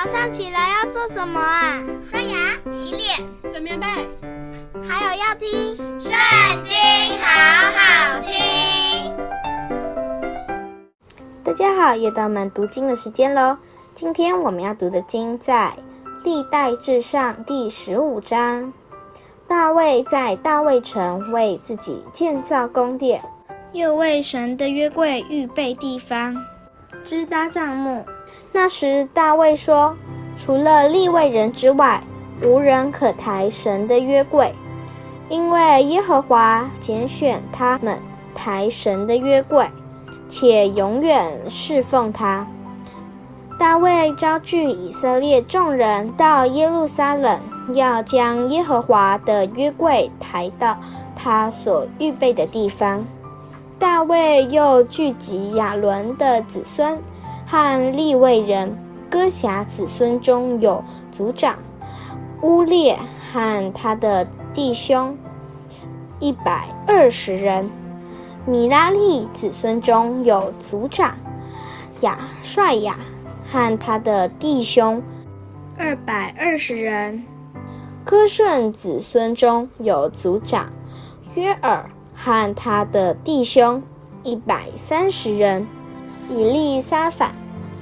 早上起来要做什么啊？刷牙、洗脸、整棉被，还有要听《圣经》，好好听。大家好，又到我们读经的时间喽。今天我们要读的经在《历代至上》第十五章。大卫在大卫城为自己建造宫殿，又为神的约柜预备地方，支搭帐幕。那时大卫说：“除了利未人之外，无人可抬神的约柜，因为耶和华拣选他们抬神的约柜，且永远侍奉他。”大卫招聚以色列众人到耶路撒冷，要将耶和华的约柜抬到他所预备的地方。大卫又聚集亚伦的子孙和利未人，歌辖子孙中有族长乌列和他的弟兄一百二十人。米拉利子孙中有族长亚帅亚。和他的弟兄二百二十人，歌顺子孙中有族长约珥和他的弟兄一百三十人，以利沙法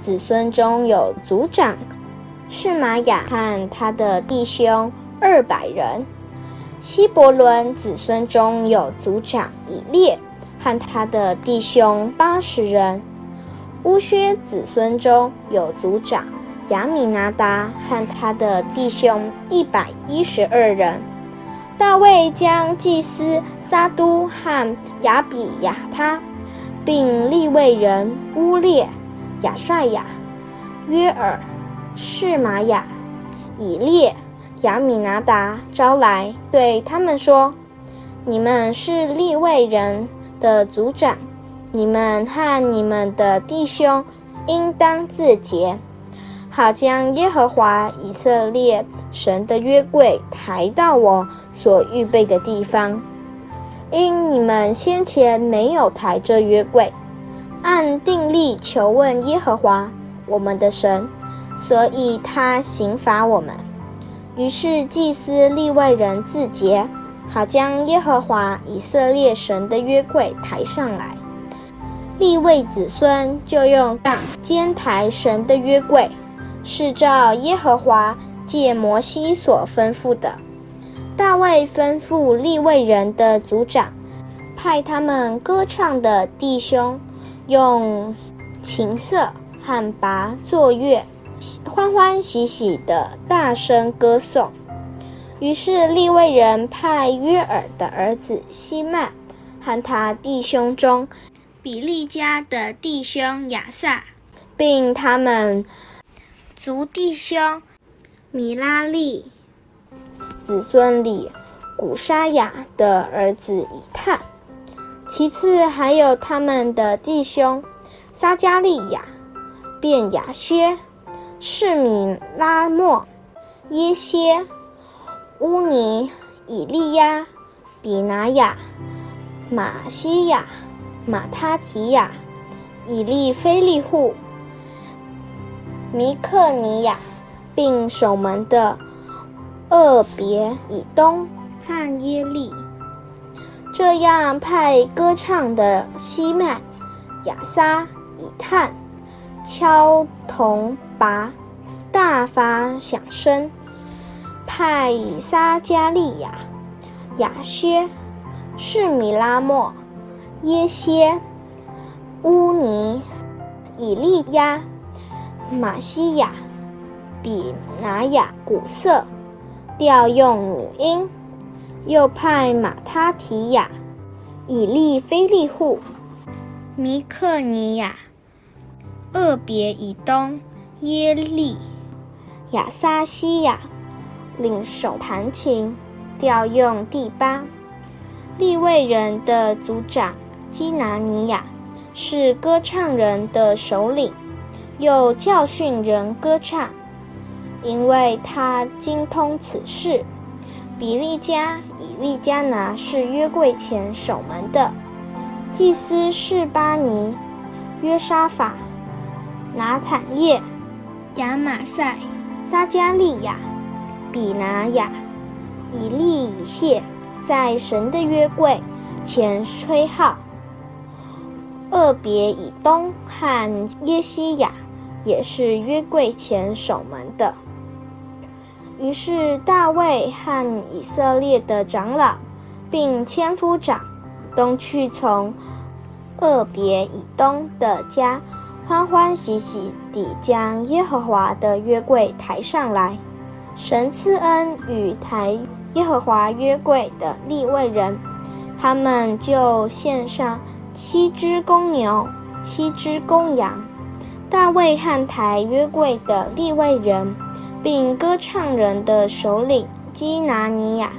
子孙中有族长是玛雅和他的弟兄二百人，希伯伦子孙中有族长以列和他的弟兄八十人。乌薛子孙中有族长亚米拿达和他的弟兄一百一十二人。大卫将祭司撒督和亚比亚他，并利未人乌列、亚帅亚、约尔、士玛雅、以列、亚米拿达招来，对他们说：“你们是利未人的族长。”你们和你们的弟兄应当自洁，好将耶和华以色列神的约柜抬到我所预备的地方。因你们先前没有抬这约柜，按定例求问耶和华我们的神，所以他刑罚我们。于是祭司利未人自洁，好将耶和华以色列神的约柜抬上来。利未子孙就用杖肩抬神的约柜，是照耶和华借摩西所吩咐的。大卫吩咐利未人的族长，派他们歌唱的弟兄用琴瑟和拔作乐，欢欢喜喜地大声歌颂。于是利未人派约珥的儿子希曼和他弟兄中。比利家的弟兄亚萨，并他们族弟兄米拉利子孙里古沙雅的儿子以探，其次还有他们的弟兄撒迦利亚、便雅薛、示米拉莫、耶歇、乌尼、以利亚、比拿雅、玛西亚。马他提亚、以利非利户、米克尼亚，并守门的俄别以东汉耶利，这样派歌唱的希迈、亚撒、以探，敲铜鈸，大发响声；派以撒加利亚、亚薛、示米拉莫。耶歇、乌尼、以利亚、玛西亚、比拿雅古瑟，调用女音；又派马他提亚、以利菲利户、米克尼亚、俄别以东、耶利、亚撒西亚，领手弹琴，调用第八。利未人的族长。基拿尼亚是歌唱人的首领，又教训人歌唱，因为他精通此事。比利加、以利加拿是约柜前守门的，祭司是巴尼、约沙法、拿坦业、亚马赛、撒迦利亚、比拿雅、以利以谢在神的约柜前吹号。二别以东和耶西亚也是约柜前守门的。于是大卫和以色列的长老，并千夫长，都去从俄别以东的家，欢欢喜喜地将耶和华的约柜抬上来。神赐恩与抬耶和华约柜的利未人，他们就献上。七只公牛，七只公羊。大卫和台约柜的立位人，并歌唱人的首领基拿尼亚，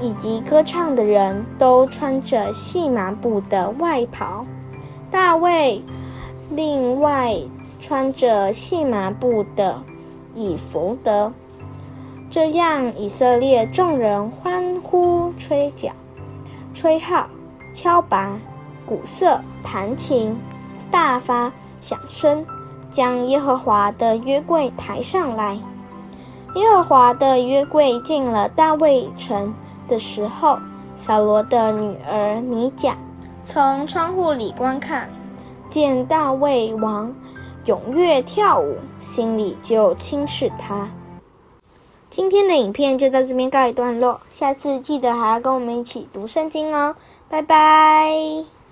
以及歌唱的人都穿着细麻布的外袍。大卫另外穿着细麻布的以弗得。这样，以色列众人欢呼、吹角、吹号、敲鈸。鼓瑟、弹琴，大发响声，将耶和华的约柜抬上来。耶和华的约柜进了大卫城的时候，扫罗的女儿米甲从窗户里观看，见大卫王踊跃跳舞，心里就轻视他。今天的影片就到这边告一段落，下次记得还要跟我们一起读圣经哦，拜拜。